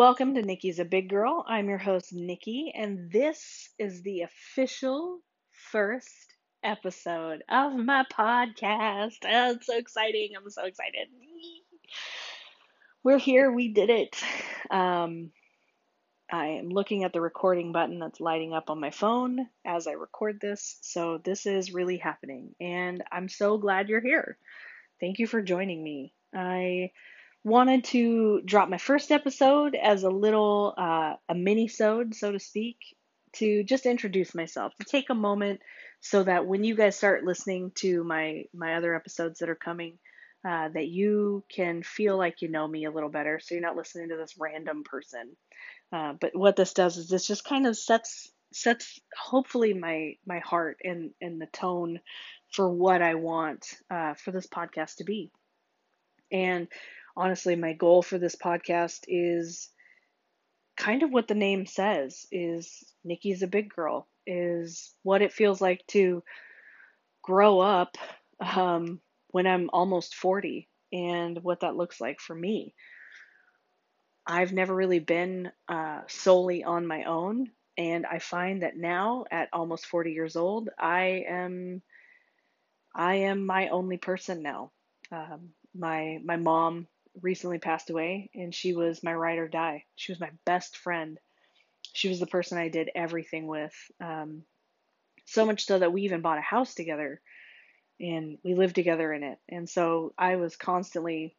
Welcome to Nikki's a Big Girl. I'm your host, Nikki, and this is the official first episode of my podcast. Oh, it's so exciting. I'm so excited. We're here. We did it. Um, I am looking at the recording button that's lighting up on my phone as I record this. So, this is really happening, and I'm so glad you're here. Thank you for joining me. I wanted to drop my first episode as a little uh, a mini-sode, so to speak, to just introduce myself, to take a moment so that when you guys start listening to my my other episodes that are coming, uh, that you can feel like you know me a little better, so you're not listening to this random person. Uh, but what this does is this just kind of sets sets hopefully my my heart and and the tone for what I want uh, for this podcast to be. And honestly, my goal for this podcast is kind of what the name says is Nikki's a big girl, is what it feels like to grow up um, when I'm almost 40 and what that looks like for me. I've never really been uh, solely on my own. And I find that now at almost 40 years old, I am I am my only person now. Um, my my mom recently passed away, and she was my ride or die. She was my best friend. She was the person I did everything with. Um, so much so that we even bought a house together, and we lived together in it. And so I was constantly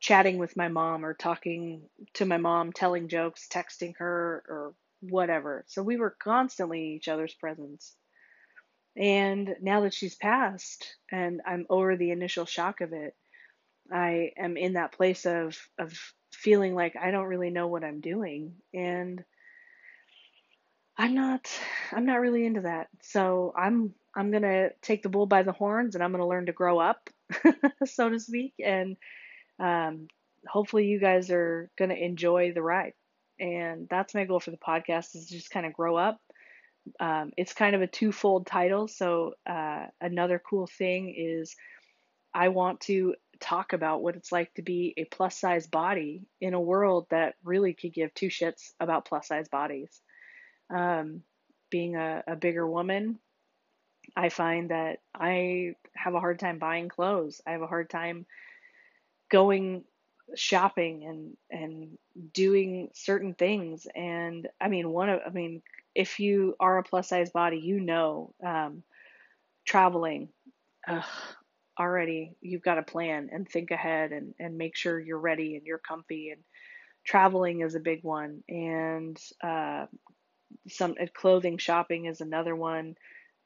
chatting with my mom or talking to my mom, telling jokes, texting her, or whatever. So we were constantly each other's presence. And now that she's passed and I'm over the initial shock of it, I am in that place of of feeling like I don't really know what I'm doing and I'm not I'm not really into that. So I'm I'm going to take the bull by the horns and I'm going to learn to grow up, so to speak, and um, hopefully you guys are going to enjoy the ride. And that's my goal for the podcast is just kind of grow up. Um, it's kind of a twofold title. So uh, another cool thing is I want to talk about what it's like to be a plus size body in a world that really could give two shits about plus size bodies. Um, being a, a bigger woman, I find that I have a hard time buying clothes. I have a hard time going shopping and and doing certain things and i mean one of i mean if you are a plus size body you know um, traveling ugh, already you've got a plan and think ahead and, and make sure you're ready and you're comfy. And traveling is a big one. And uh, some uh, clothing shopping is another one.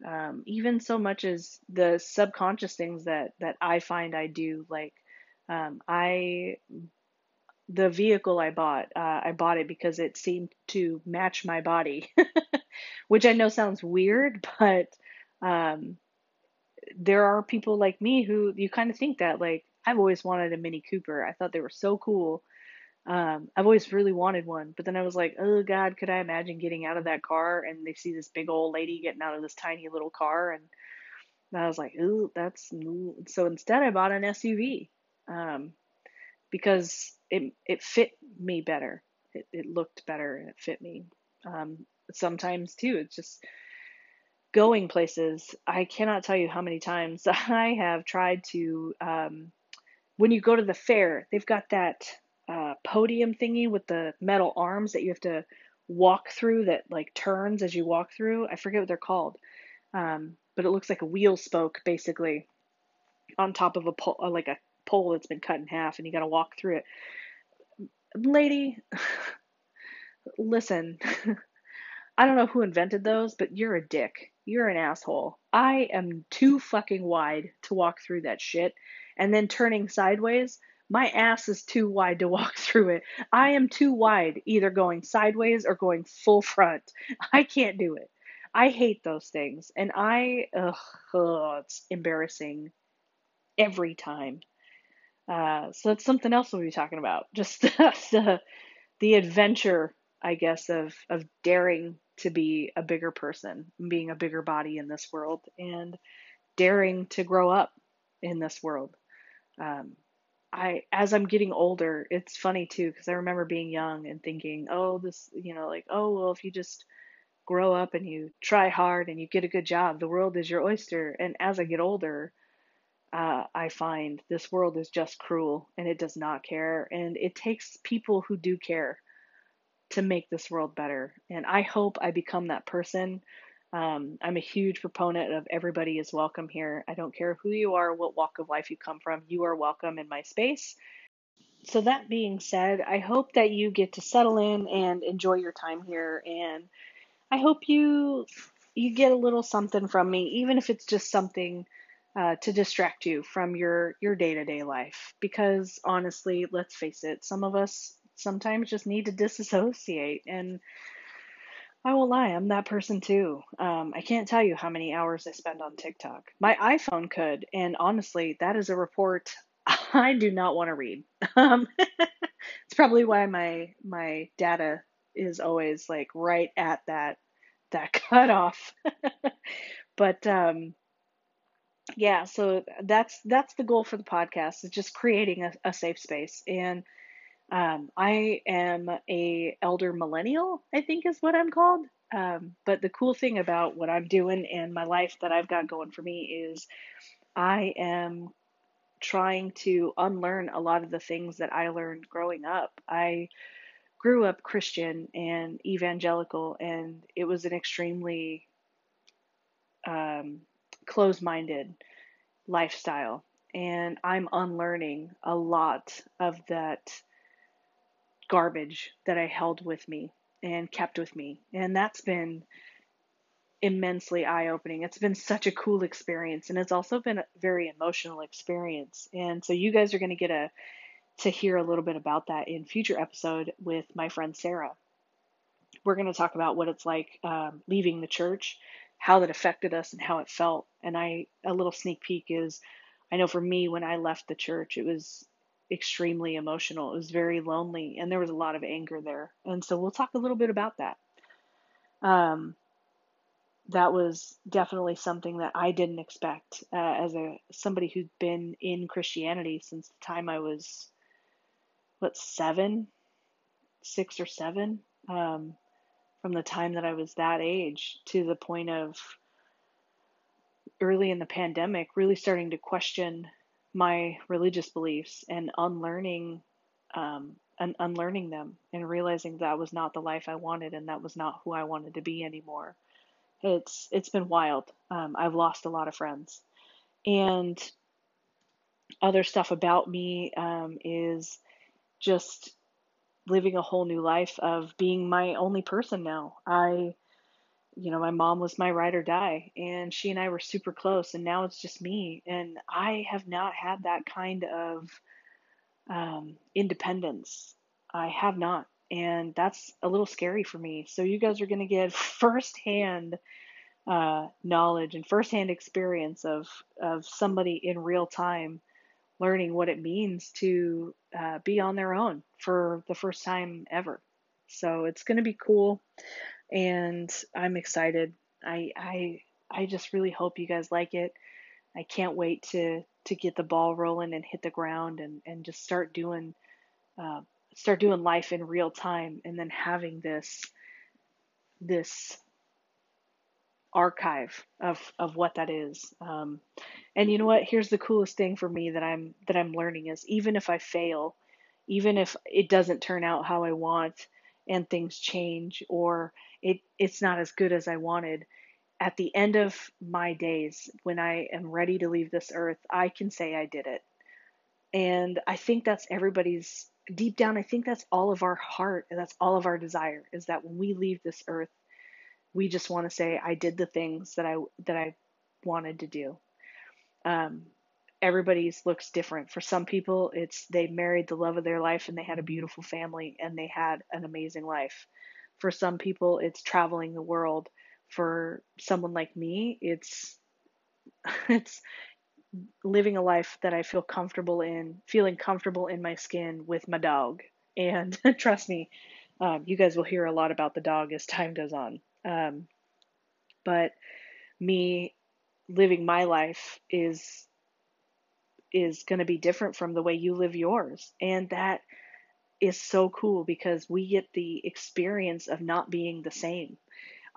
Um, even so much as the subconscious things that that i find i do like um, i the vehicle i bought uh, i bought it because it seemed to match my body which i know sounds weird but um, there are people like me who you kind of think that like I've always wanted a Mini Cooper. I thought they were so cool. Um, I've always really wanted one, but then I was like, oh God, could I imagine getting out of that car and they see this big old lady getting out of this tiny little car, and I was like, oh, that's so. Instead, I bought an SUV um, because it it fit me better. It it looked better and it fit me. Um, sometimes too, it's just going places, I cannot tell you how many times I have tried to. Um, when you go to the fair, they've got that uh, podium thingy with the metal arms that you have to walk through that like turns as you walk through. I forget what they're called, um, but it looks like a wheel spoke basically on top of a pole, uh, like a pole that's been cut in half, and you got to walk through it. Lady, listen. I don't know who invented those, but you're a dick. You're an asshole. I am too fucking wide to walk through that shit. And then turning sideways, my ass is too wide to walk through it. I am too wide, either going sideways or going full front. I can't do it. I hate those things. And I, ugh, ugh it's embarrassing every time. Uh, so that's something else we'll be talking about. Just the, the adventure, I guess, of, of daring to be a bigger person, being a bigger body in this world, and daring to grow up in this world. Um, I as I'm getting older, it's funny too because I remember being young and thinking, oh, this, you know, like, oh, well, if you just grow up and you try hard and you get a good job, the world is your oyster. And as I get older, uh, I find this world is just cruel and it does not care. And it takes people who do care to make this world better. And I hope I become that person. Um, I'm a huge proponent of everybody is welcome here. I don't care who you are, what walk of life you come from, you are welcome in my space. So, that being said, I hope that you get to settle in and enjoy your time here. And I hope you you get a little something from me, even if it's just something uh, to distract you from your your day to day life. Because honestly, let's face it, some of us sometimes just need to disassociate. And I won't lie, I'm that person too. Um, I can't tell you how many hours I spend on TikTok. My iPhone could, and honestly, that is a report I do not want to read. Um, it's probably why my my data is always like right at that that cutoff. but um, yeah, so that's that's the goal for the podcast is just creating a, a safe space. And um, I am a elder millennial, I think is what I'm called. Um, but the cool thing about what I'm doing and my life that I've got going for me is I am trying to unlearn a lot of the things that I learned growing up. I grew up Christian and evangelical, and it was an extremely um, closed minded lifestyle. And I'm unlearning a lot of that garbage that I held with me and kept with me. And that's been immensely eye opening. It's been such a cool experience. And it's also been a very emotional experience. And so you guys are going to get a to hear a little bit about that in future episode with my friend Sarah. We're going to talk about what it's like um, leaving the church how that affected us and how it felt. And I, a little sneak peek is, I know for me, when I left the church, it was extremely emotional. It was very lonely, and there was a lot of anger there. And so we'll talk a little bit about that. Um, that was definitely something that I didn't expect uh, as a somebody who'd been in Christianity since the time I was, what seven, six or seven. Um, from the time that I was that age to the point of early in the pandemic, really starting to question my religious beliefs and unlearning um, and unlearning them and realizing that was not the life I wanted and that was not who I wanted to be anymore. It's it's been wild. Um, I've lost a lot of friends, and other stuff about me um, is just living a whole new life of being my only person now. I, you know, my mom was my ride or die, and she and I were super close, and now it's just me. And I have not had that kind of um, independence. I have not. And that's a little scary for me. So, you guys are going to get firsthand uh, knowledge and firsthand experience of, of somebody in real time learning what it means to uh, be on their own for the first time ever. So it's going to be cool, and I'm excited. I I I just really hope you guys like it. I can't wait to to get the ball rolling and hit the ground and and just start doing uh, start doing life in real time, and then having this this archive of of what that is. Um, and you know what? Here's the coolest thing for me that I'm that I'm learning is even if I fail, even if it doesn't turn out how I want and things change or it it's not as good as I wanted, at the end of my days when I am ready to leave this earth, I can say I did it. And I think that's everybody's deep down I think that's all of our heart and that's all of our desire is that when we leave this earth we just want to say I did the things that I that I wanted to do. Um, everybody's looks different. For some people, it's they married the love of their life and they had a beautiful family and they had an amazing life. For some people, it's traveling the world. For someone like me, it's it's living a life that I feel comfortable in, feeling comfortable in my skin with my dog. And trust me, um, you guys will hear a lot about the dog as time goes on. Um, but me living my life is is going to be different from the way you live yours. And that is so cool because we get the experience of not being the same.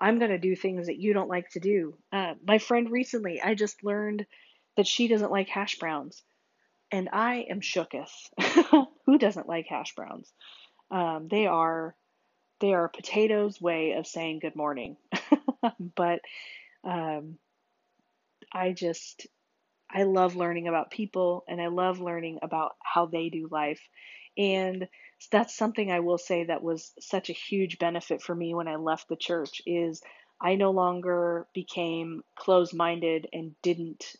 I'm going to do things that you don't like to do. Uh, my friend recently, I just learned that she doesn't like hash browns. And I am shooketh. Who doesn't like hash browns? Um, they are they are a potato's way of saying good morning. but um, I just I love learning about people and I love learning about how they do life. And that's something I will say that was such a huge benefit for me when I left the church is I no longer became closed-minded and didn't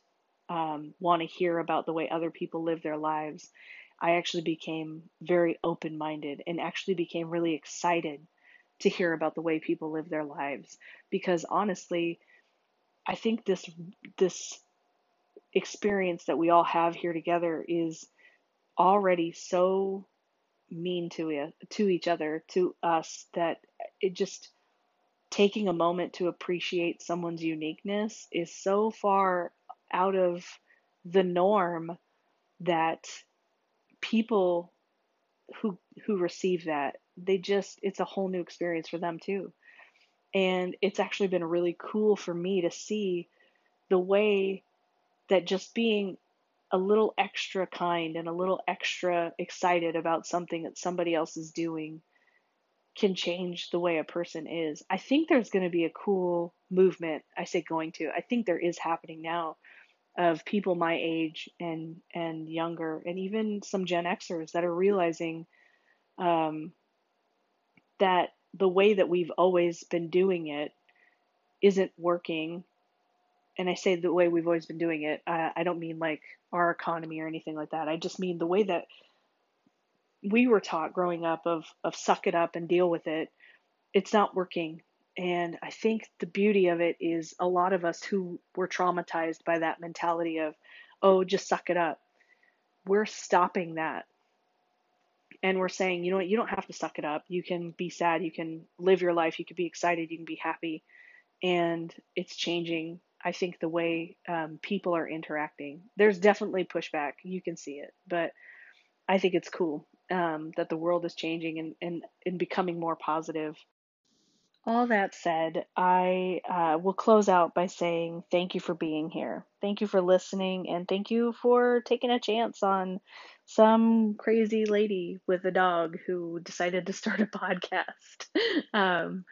um, want to hear about the way other people live their lives. I actually became very open-minded and actually became really excited to hear about the way people live their lives because honestly, I think this this experience that we all have here together is already so mean to to each other, to us that it just taking a moment to appreciate someone's uniqueness is so far out of the norm that people who who receive that they just it's a whole new experience for them too. And it's actually been really cool for me to see the way that just being a little extra kind and a little extra excited about something that somebody else is doing can change the way a person is. I think there's going to be a cool movement. I say going to. I think there is happening now of people my age and and younger and even some Gen Xers that are realizing um, that the way that we've always been doing it isn't working and I say the way we've always been doing it, I, I don't mean like our economy or anything like that. I just mean the way that we were taught growing up of of suck it up and deal with it. It's not working. And I think the beauty of it is a lot of us who were traumatized by that mentality of, oh, just suck it up. We're stopping that. And we're saying, you know what, you don't have to suck it up. You can be sad. You can live your life. You can be excited. You can be happy. And it's changing I think the way um, people are interacting. There's definitely pushback. You can see it, but I think it's cool um, that the world is changing and, and, and becoming more positive. All that said, I uh, will close out by saying thank you for being here. Thank you for listening, and thank you for taking a chance on some crazy lady with a dog who decided to start a podcast. Um,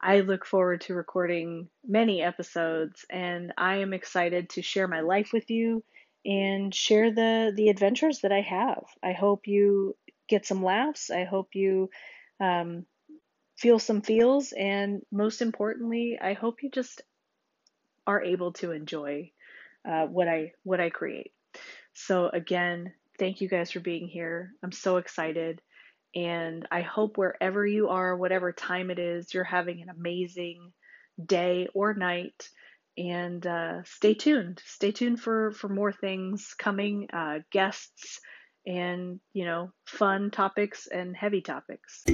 I look forward to recording many episodes and I am excited to share my life with you and share the the adventures that I have. I hope you get some laughs. I hope you um, feel some feels and most importantly, I hope you just are able to enjoy uh, what I what I create. So again, thank you guys for being here. I'm so excited. And I hope wherever you are, whatever time it is, you're having an amazing day or night. And uh, stay tuned. Stay tuned for, for more things coming, uh, guests, and, you know, fun topics and heavy topics.